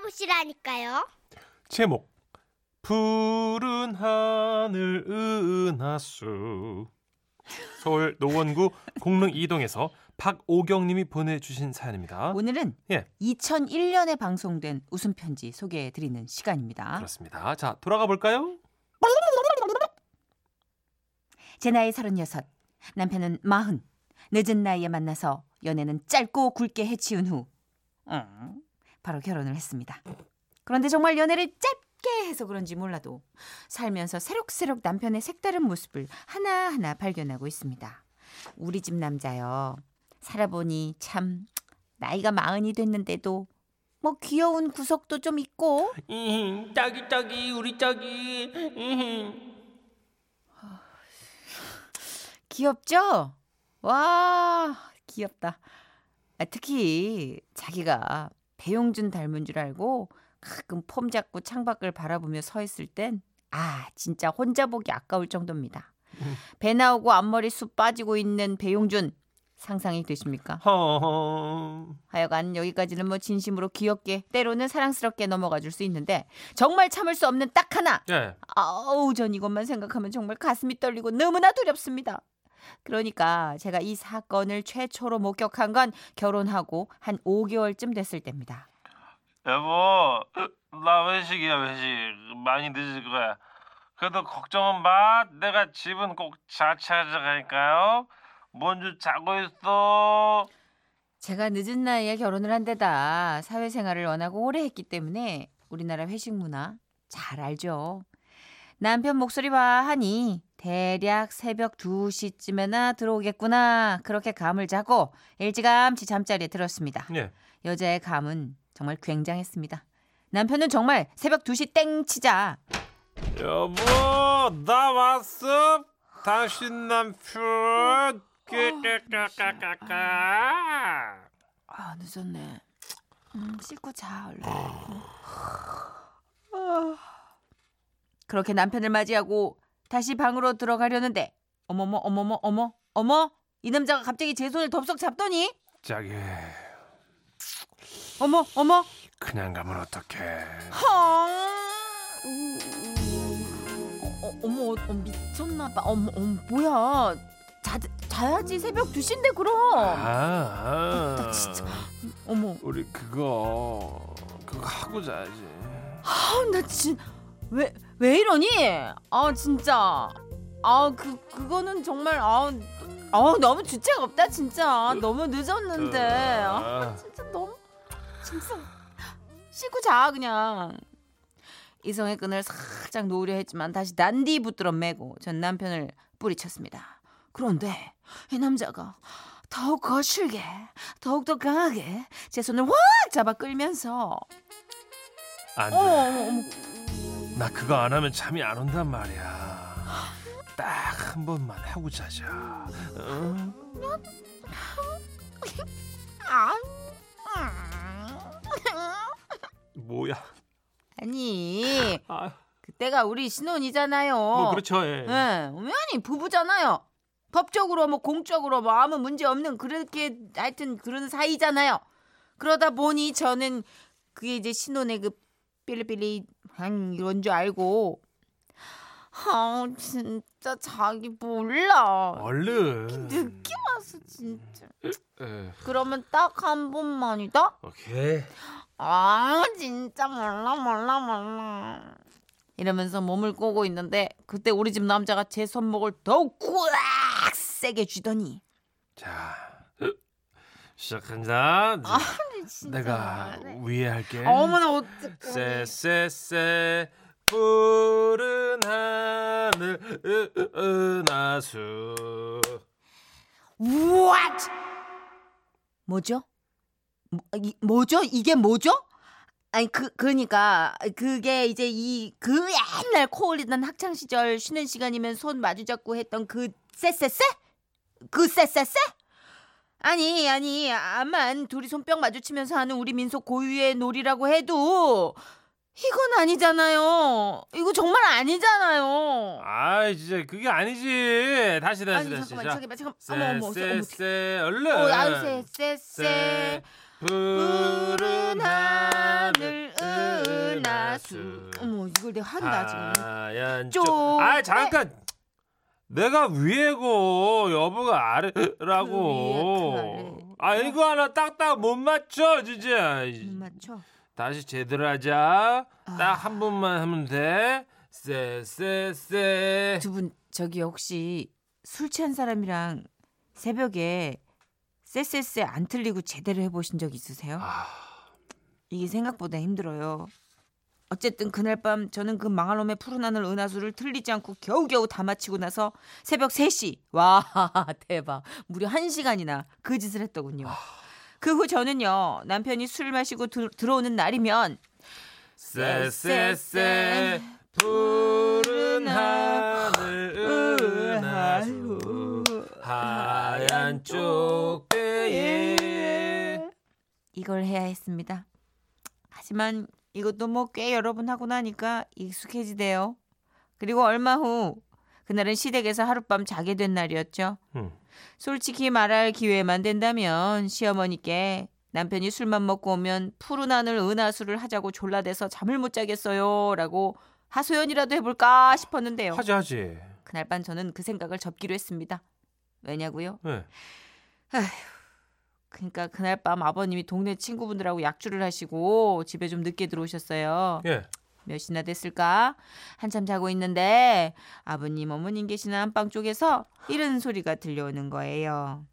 알아보시라니까요. 제목 푸른 하늘 은하수 서울 노원구 공릉 이동에서 박오경님이 보내주신 사연입니다. 오늘은 예. 2001년에 방송된 웃음 편지 소개해 드리는 시간입니다. 그렇습니다. 자 돌아가 볼까요? 제 나이 36, 남편은 40. 늦은 나이에 만나서 연애는 짧고 굵게 해치운 후 음, 바로 결혼을 했습니다. 그런데 정말 연애를 짧게 해서 그런지 몰라도 살면서 새록새록 남편의 색다른 모습을 하나하나 발견하고 있습니다. 우리 집 남자요. 살아보니 참 나이가 마흔이 됐는데도 뭐 귀여운 구석도 좀 있고 이히, 짝이 짝이 우리 짝이 이히. 귀엽죠? 와, 귀엽다. 아, 특히 자기가 배용준 닮은 줄 알고 가끔 폼 잡고 창밖을 바라보며 서 있을 땐 아, 진짜 혼자 보기 아까울 정도입니다. 배 나오고 앞머리 쑥 빠지고 있는 배용준 상상이 되십니까? 허 하여간 여기까지는 뭐 진심으로 귀엽게 때로는 사랑스럽게 넘어가 줄 수 있는데 정말 참을 수 없는 딱 하나 예. 아우 전 이것만 생각하면 정말 가슴이 떨리고 너무나 두렵습니다. 그러니까 제가 이 사건을 최초로 목격한 건 결혼하고 한 5개월쯤 됐을 때입니다. 여보, 나 외식이야 외식. 많이 늦을 거야. 그래도 걱정은 마. 내가 집은 꼭 잘 찾아가니까요. 먼저 자고 있어. 제가 늦은 나이에 결혼을 한 데다 사회생활을 워낙 오래 했기 때문에 우리나라 회식 문화 잘 알죠. 남편 목소리 봐 하니 대략 새벽 2시쯤에나 들어오겠구나 그렇게 감을 잡고 일찌감치 잠자리에 들었습니다. 예. 여자의 감은 정말 굉장했습니다. 남편은 정말 새벽 2시 땡 치자 여보 나 왔어. 당신 남편. 까까까까까. 아 늦었네. 음, 씻고 자 얼른. 그렇게 남편을 맞이하고 다시 방으로 들어가려는데 어머머 어머머 어머 어머 이 남자가 갑자기 제 손을 덥석 잡더니 짝이 어머 어머 그냥 가면 어떡해. 어, 어, 어머 어, 미쳤나 봐. 어머 어머 뭐야? 자 자야지 새벽 2시인데 그럼. 아, 나 진짜. 어머. 우리 그거 그거 하고 자야지. 아, 나 진, 왜, 왜 이러니? 아, 진짜. 아, 그, 그거는 정말, 아, 아 너무 주체가 없다, 진짜. 너무 늦었는데. 아, 진짜 너무, 진짜. 씻고 자, 그냥. 이성의 끈을 살짝 놓으려 했지만 다시 난디 붙들어 매고 전 남편을 뿌리쳤습니다. 그런데 이 남자가 더욱 거칠게, 더욱더 강하게 제 손을 확 잡아 끌면서 안 어머, 돼. 어머, 어머. 나 그거 안 하면 잠이 안 온단 말이야. 딱 한 번만 하고 자자. 어? 아, 뭐야? 아니 아, 그때가 우리 신혼이잖아요. 뭐 그렇죠. 예. 네, 우연히 부부잖아요. 법적으로 뭐 공적으로 뭐 아무 문제 없는 그렇게 하여튼 그런 사이잖아요. 그러다 보니 저는 그게 이제 신혼의 그 삐리삐리 한 이런 줄 알고 아 진짜 자기 몰라 얼른. 느낌 왔어 진짜 예. 그러면 딱 한 번만이다 오케이. 아 진짜 몰라 몰라 몰라 이러면서 몸을 꼬고 있는데 그때 우리 집 남자가 제 손목을 더욱 꽉 세게 쥐더니 자, 시작한다. 아 진짜 내가 위에 할게. 어머나 어떡해 쎄쎄쎄 푸른 하늘 은하수. What? 뭐죠? 뭐, 이, 뭐죠? 이게 뭐죠? 아니 그 그러니까 그게 이제 이 그 옛날 코올리던 학창 시절 쉬는 시간이면 손 마주 잡고 했던 그 쎄쎄쎄? 그 쎄쎄쎄? 아니 아니 암만 둘이 손뼉 마주치면서 하는 우리 민속 고유의 놀이라고 해도 이건 아니잖아요. 이거 정말 아니잖아요. 아, 진짜 그게 아니지. 다시 다시 아니 다시. 잠깐만 봐 잠깐 어머 어머 어머 쎄쎄쎄 얼른. 어, 아유 쎄쎄쎄 쎄 푸른 하늘 은하수. 어머 이걸 내가 한다 지금. 하얀 쪽. 쪽. 아 잠깐. 내가 위에 고 여보가 그 아래라고. 위에, 그아 이거 하나 딱딱 못 맞춰 진짜. 못 맞춰. 다시 제대로 하자. 아. 딱한 번만 하면 돼. 쎄쎄쎄. 두 분 저기 혹시 술 취한 사람이랑 새벽에 쎄쎄쎄 안 틀리고 제대로 해보신 적 있으세요? 아, 이게 생각보다 힘들어요. 어쨌든 그날 밤 저는 그 망할 놈의 푸른 하늘 은하수를 틀리지 않고 겨우겨우 다 마치고 나서 새벽 3시 와 대박 무려 1시간이나 그 짓을 했더군요. 그 후 저는요 남편이 술 마시고 들, 들어오는 날이면 쎄쎄쎄. 푸른 하늘 은하수 하얀 쪽배에 이걸 해야 했습니다. 하지만 이것도 뭐 꽤 여러 번 하고 나니까 익숙해지대요. 그리고 얼마 후 그날은 시댁에서 하룻밤 자게 된 날이었죠. 음. 솔직히 말할 기회만 된다면 시어머니께 남편이 술만 먹고 오면 푸른 하늘 은하수를 하자고 졸라대서 잠을 못 자겠어요라고 하소연이라도 해볼까 싶었는데요. 하지 하지. 그날 밤 저는 그 생각을 접기로 했습니다. 왜냐고요? 네. 그러니까 그날 밤 아버님이 동네 친구분들하고 약주를 하시고 집에 좀 늦게 들어오셨어요. 예. 몇 시나 됐을까? 한참 자고 있는데 아버님 어머님 계시는 안방 쪽에서 이런 소리가 들려오는 거예요.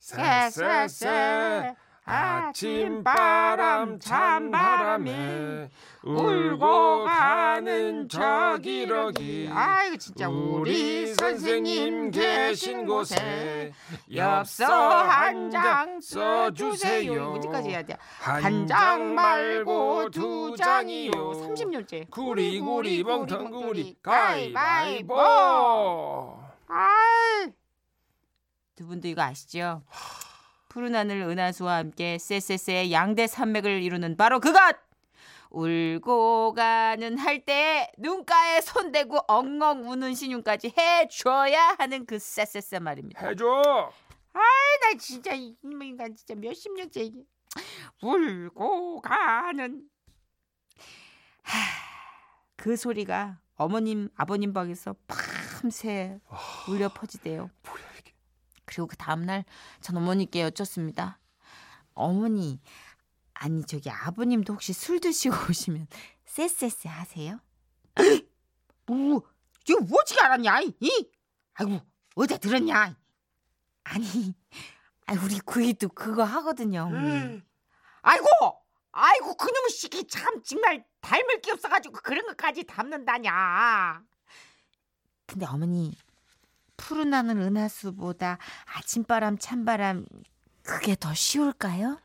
쎄쎄쎄 아침 바람 찬바람에 울고 가는 저 기러기 아이고 진짜 우리 선생님 계신 곳에 엽서 한 장 써주세요. 어디까지 해야 돼? 한 장 말고 두 장이요. 30년째. 구리구리 멍텅구리 가위바위보. 가위바위보 아이. 두 분도 이거 아시죠? 푸른 하늘 은하수와 함께 쎄쎄쎄의 양대 산맥을 이루는 바로 그것! 울고 가는 할 때 눈가에 손대고 엉엉 우는 신용까지 해줘야 하는 그 쎄쎄쎄 말입니다. 해줘 나 진짜 이 인간 진짜 몇십 년째 이게 울고 가는 하, 그 소리가 어머님 아버님 방에서 밤새 울려 퍼지대요. 이게 그리고 그 다음날 전 어머니께 여쭙습니다. 어머니 아니 저기 아버님도 혹시 술 드시고 오시면 쎄쎄쎄 하세요? 뭐 이거 뭐지 알았냐? 이 아이고 어디 들었냐? 아니 아 우리 구이도 그거 하거든요. 어머니. 아이고 아이고 그놈의 시기 참 정말 닮을 게 없어가지고 그런 것까지 담는다냐. 근데 어머니 푸른 하늘 은하수보다 아침바람 찬바람 그게 더 쉬울까요?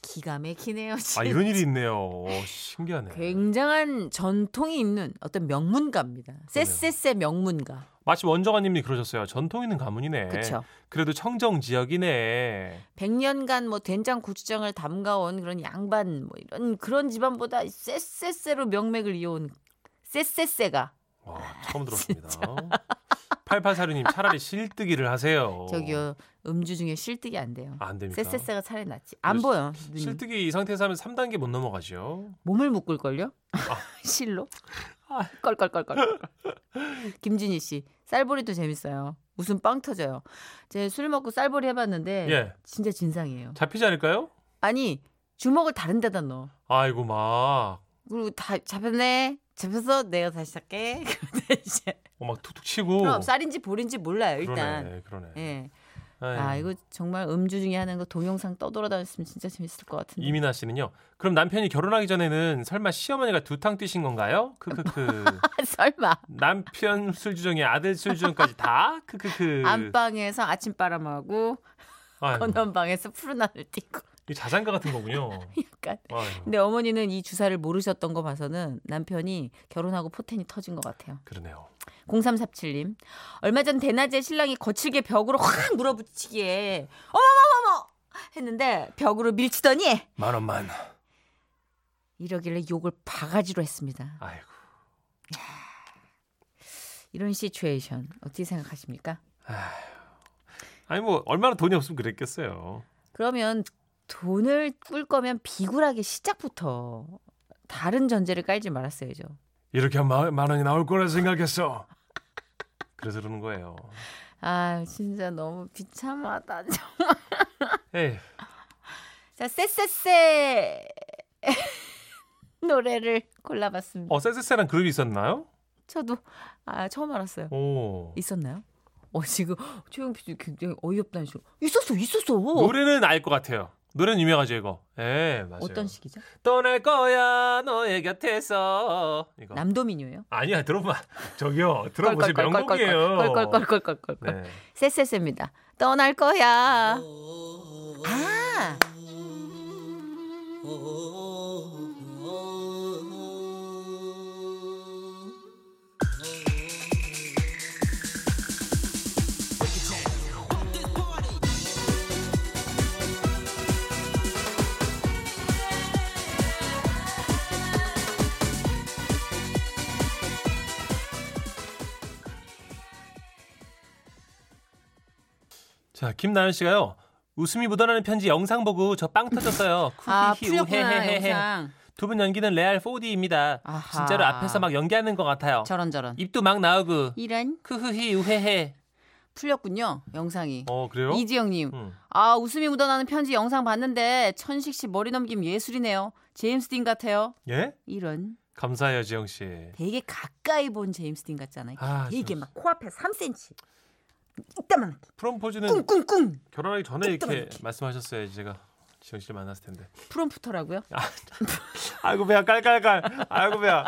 기가 막히네요. 아 이런 일이 있네요 오, 신기하네 굉장한 전통이 있는 어떤 명문가입니다. 쎄쎄쎄 명문가. 마침 원정아님이 그러셨어요 전통 있는 가문이네 그렇죠. 그래도 청정 지역이네 100년간 뭐 된장 고추장을 담가온 그런 양반 뭐 이런 그런 집안보다 쎄쎄쎄로 명맥을 이어온 쎄쎄쎄가 와 처음 들었습니다 8846님 차라리 실뜨기를 하세요 저기요 음주 중에 실뜨기 안 돼요. 아, 안 됩니까 쎄쎄쎄가 차라리 낫지. 안 보여. 눈이. 실뜨기 이 상태에서 하면 3단계 못 넘어가죠 몸을 묶을 걸요? 실로? 아. 껄껄껄껄. 김진희 씨, 쌀보리도 재밌어요. 웃음 빵 터져요. 제 술 먹고 쌀보리 해봤는데 예 진짜 진상이에요. 잡히지 않을까요? 아니 주먹을 다른 데다 넣어. 아이고 막 그리고 다 잡혔네. 잡혀서 내가 다시 할게. 그러다 이제 어, 막 툭툭 치고 그럼 쌀인지 볼인지 몰라요 일단. 그러네 그러네 예. 아 이거 정말 음주 중에 하는 거 동영상 떠돌아다녔으면 진짜 재밌을 것 같은데. 이민아 씨는요. 그럼 남편이 결혼하기 전에는 설마 시어머니가 두탕 뛰신 건가요? 크크크. 설마 남편 술주정에 아들 술주정까지 다? 크크크. 안방에서 아침바람하고 건넌방에서 푸른 하늘 이 자장가 같은 거군요. 약간. 아이고, 근데 어머니는 이 주사를 모르셨던 거 봐서는 남편이 결혼하고 포텐이 터진 것 같아요. 그러네요. 0347님. 얼마 전 대낮에 신랑이 거칠게 벽으로 확 물어붙이기에 어머머머머 했는데 벽으로 밀치더니 만 원만. 이러길래 욕을 바가지로 했습니다. 아이고. 이런 시츄에이션 어떻게 생각하십니까? 아니 뭐 얼마나 돈이 없으면 그랬겠어요. 그러면 돈을 꿀 거면 비굴하게 시작부터 다른 전제를 깔지 말았어야죠. 이렇게 만, 만 원이 나올 거라 생각했어. 그래서 그러는 거예요. 아 진짜 너무 비참하다. 에이, 자 쎄쎄쎄 노래를 골라봤습니다. 어 세세세란 그룹이 있었나요? 저도 아 처음 알았어요. 오. 있었나요? 어 지금 최영 PD 굉장히 어이없다는 식으로 있었어 있었어. 노래는 알 것 같아요. 노래는 유명하죠 이거. 예, 맞아요. 어떤 식이죠? 떠날 거야 너의 곁에서 이거. 남도민요예요? 아니야 들어봐. 저기요 들어보세요 명곡이에요. 껄껄껄껄껄껄껄. 네. 쎄쎄쎄입니다. 떠날 거야. 아 자 김나연 씨가요. 웃음이 묻어나는 편지 영상 보고 저 빵 터졌어요. 아. 영상. 두분 연기는 레알 4D입니다. 아하. 진짜로 앞에서 막 연기하는 것 같아요. 저런 저런. 입도 막 나오고 이런 크흐히 우헤헤. 풀렸군요 영상이. 어 그래요? 이지영 님, 음. 아 웃음이 묻어나는 편지 영상 봤는데 천식 씨 머리 넘김 예술이네요. 제임스 딘 같아요. 예? 이런 감사해요 지영 씨. 되게 가까이 본 제임스 딘 같잖아요. 아, 되게 저- 막 코앞에 3cm. 이따만 프롬포즈는 꿍꿍꿍 결혼하기 전에 이렇게 이렇게. 말씀하셨어야지 제가 지영 씨를 만났을 텐데. 프롬프터라고요. 아이고 배야 깔깔깔. 아이고 배야.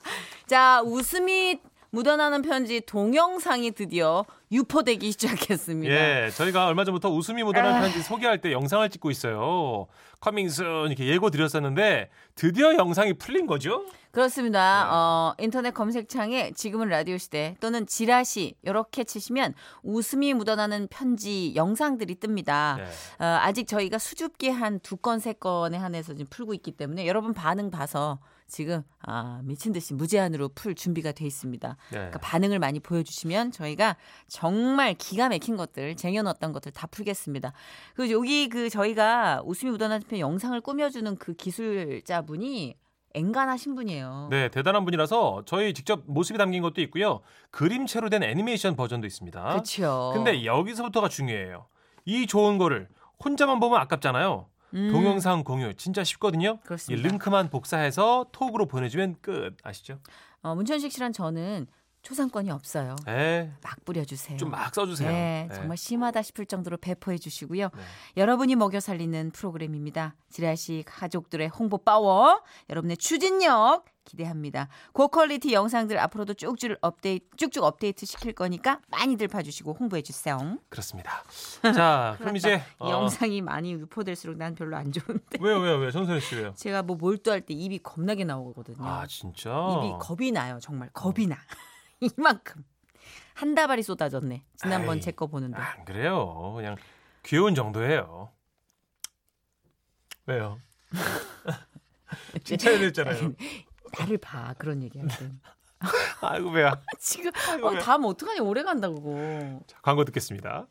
자 웃음이 묻어나는 편지 동영상이 드디어 유포되기 시작했습니다. 예, 저희가 얼마 전부터 웃음이 묻어나는 아. 편지 소개할 때 영상을 찍고 있어요. coming soon 이렇게 예고 드렸었는데 드디어 영상이 풀린 거죠? 그렇습니다. 네. 어, 인터넷 검색창에 지금은 라디오 시대 또는 지라시 이렇게 치시면 웃음이 묻어나는 편지 영상들이 뜹니다. 네. 어, 아직 저희가 수줍게 한 두 건 세 건에 한해서 지금 풀고 있기 때문에 여러분 반응 봐서 지금 아, 미친 듯이 무제한으로 풀 준비가 돼 있습니다. 네. 그러니까 반응을 많이 보여주시면 저희가 정말 기가 막힌 것들, 쟁여놨던 것들 다 풀겠습니다. 그리고 여기 그 저희가 웃음이 묻어나는 편 영상을 꾸며주는 그 기술자분이 앵간하신 분이에요. 네, 대단한 분이라서 저희 직접 모습이 담긴 것도 있고요. 그림체로 된 애니메이션 버전도 있습니다. 그렇죠. 근데 여기서부터가 중요해요. 이 좋은 거를 혼자만 보면 아깝잖아요. 음, 동영상 공유 진짜 쉽거든요. 이 그렇습니다. 링크만 복사해서 톡으로 보내주면 끝. 아시죠? 어, 문천식 씨랑 저는 초상권이 없어요. 에, 막 뿌려주세요. 좀 막 써주세요. 네, 네. 정말 심하다 싶을 정도로 배포해 주시고요. 네. 여러분이 먹여 살리는 프로그램입니다. 지라시 가족들의 홍보 파워, 여러분의 추진력 기대합니다. 고퀄리티 영상들 앞으로도 쭉쭉 업데이트, 쭉쭉 업데이트 시킬 거니까 많이들 봐주시고 홍보해 주세요. 그렇습니다. 자, 그럼 이제 이 어, 영상이 많이 유포될수록 난 별로 안 좋은데. 왜요, 왜요, 왜요, 전선희 씨 왜요? 제가 뭐 몰두할 때 입이 겁나게 나오거든요. 아, 진짜. 입이 겁이 나요, 정말 겁이 나. 이만큼 한 다발이 쏟아졌네. 지난번 제 거 보는데. 안 그래요. 그냥 귀여운 정도예요. 왜요? 칭찬해드렸잖아요. 나를 봐 그런 얘기할 때. 아이고 배야. 지금 아이고, 어, 왜? 다음 어떡하냐 오래 간다 그거. 자, 광고 듣겠습니다.